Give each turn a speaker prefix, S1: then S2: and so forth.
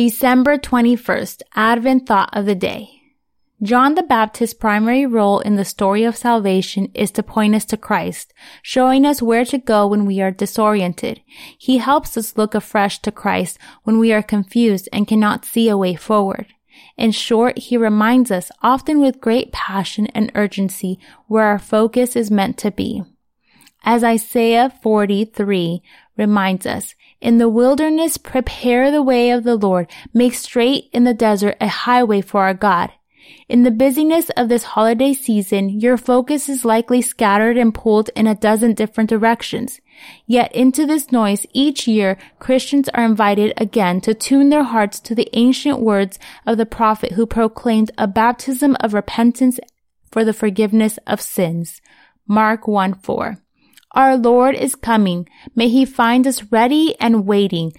S1: December 21st, Advent Thought of the Day. John the Baptist's primary role in the story of salvation is to point us to Christ, showing us where to go when we are disoriented. He helps us look afresh to Christ when we are confused and cannot see a way forward. In short, he reminds us, often with great passion and urgency, where our focus is meant to be. As Isaiah 43 reminds us, in the wilderness prepare the way of the Lord, make straight in the desert a highway for our God. In the busyness of this holiday season, your focus is likely scattered and pulled in a dozen different directions. Yet into this noise each year, Christians are invited again to tune their hearts to the ancient words of the prophet who proclaimed a baptism of repentance for the forgiveness of sins. Mark 1 4. Our Lord is coming. May he find us ready and waiting.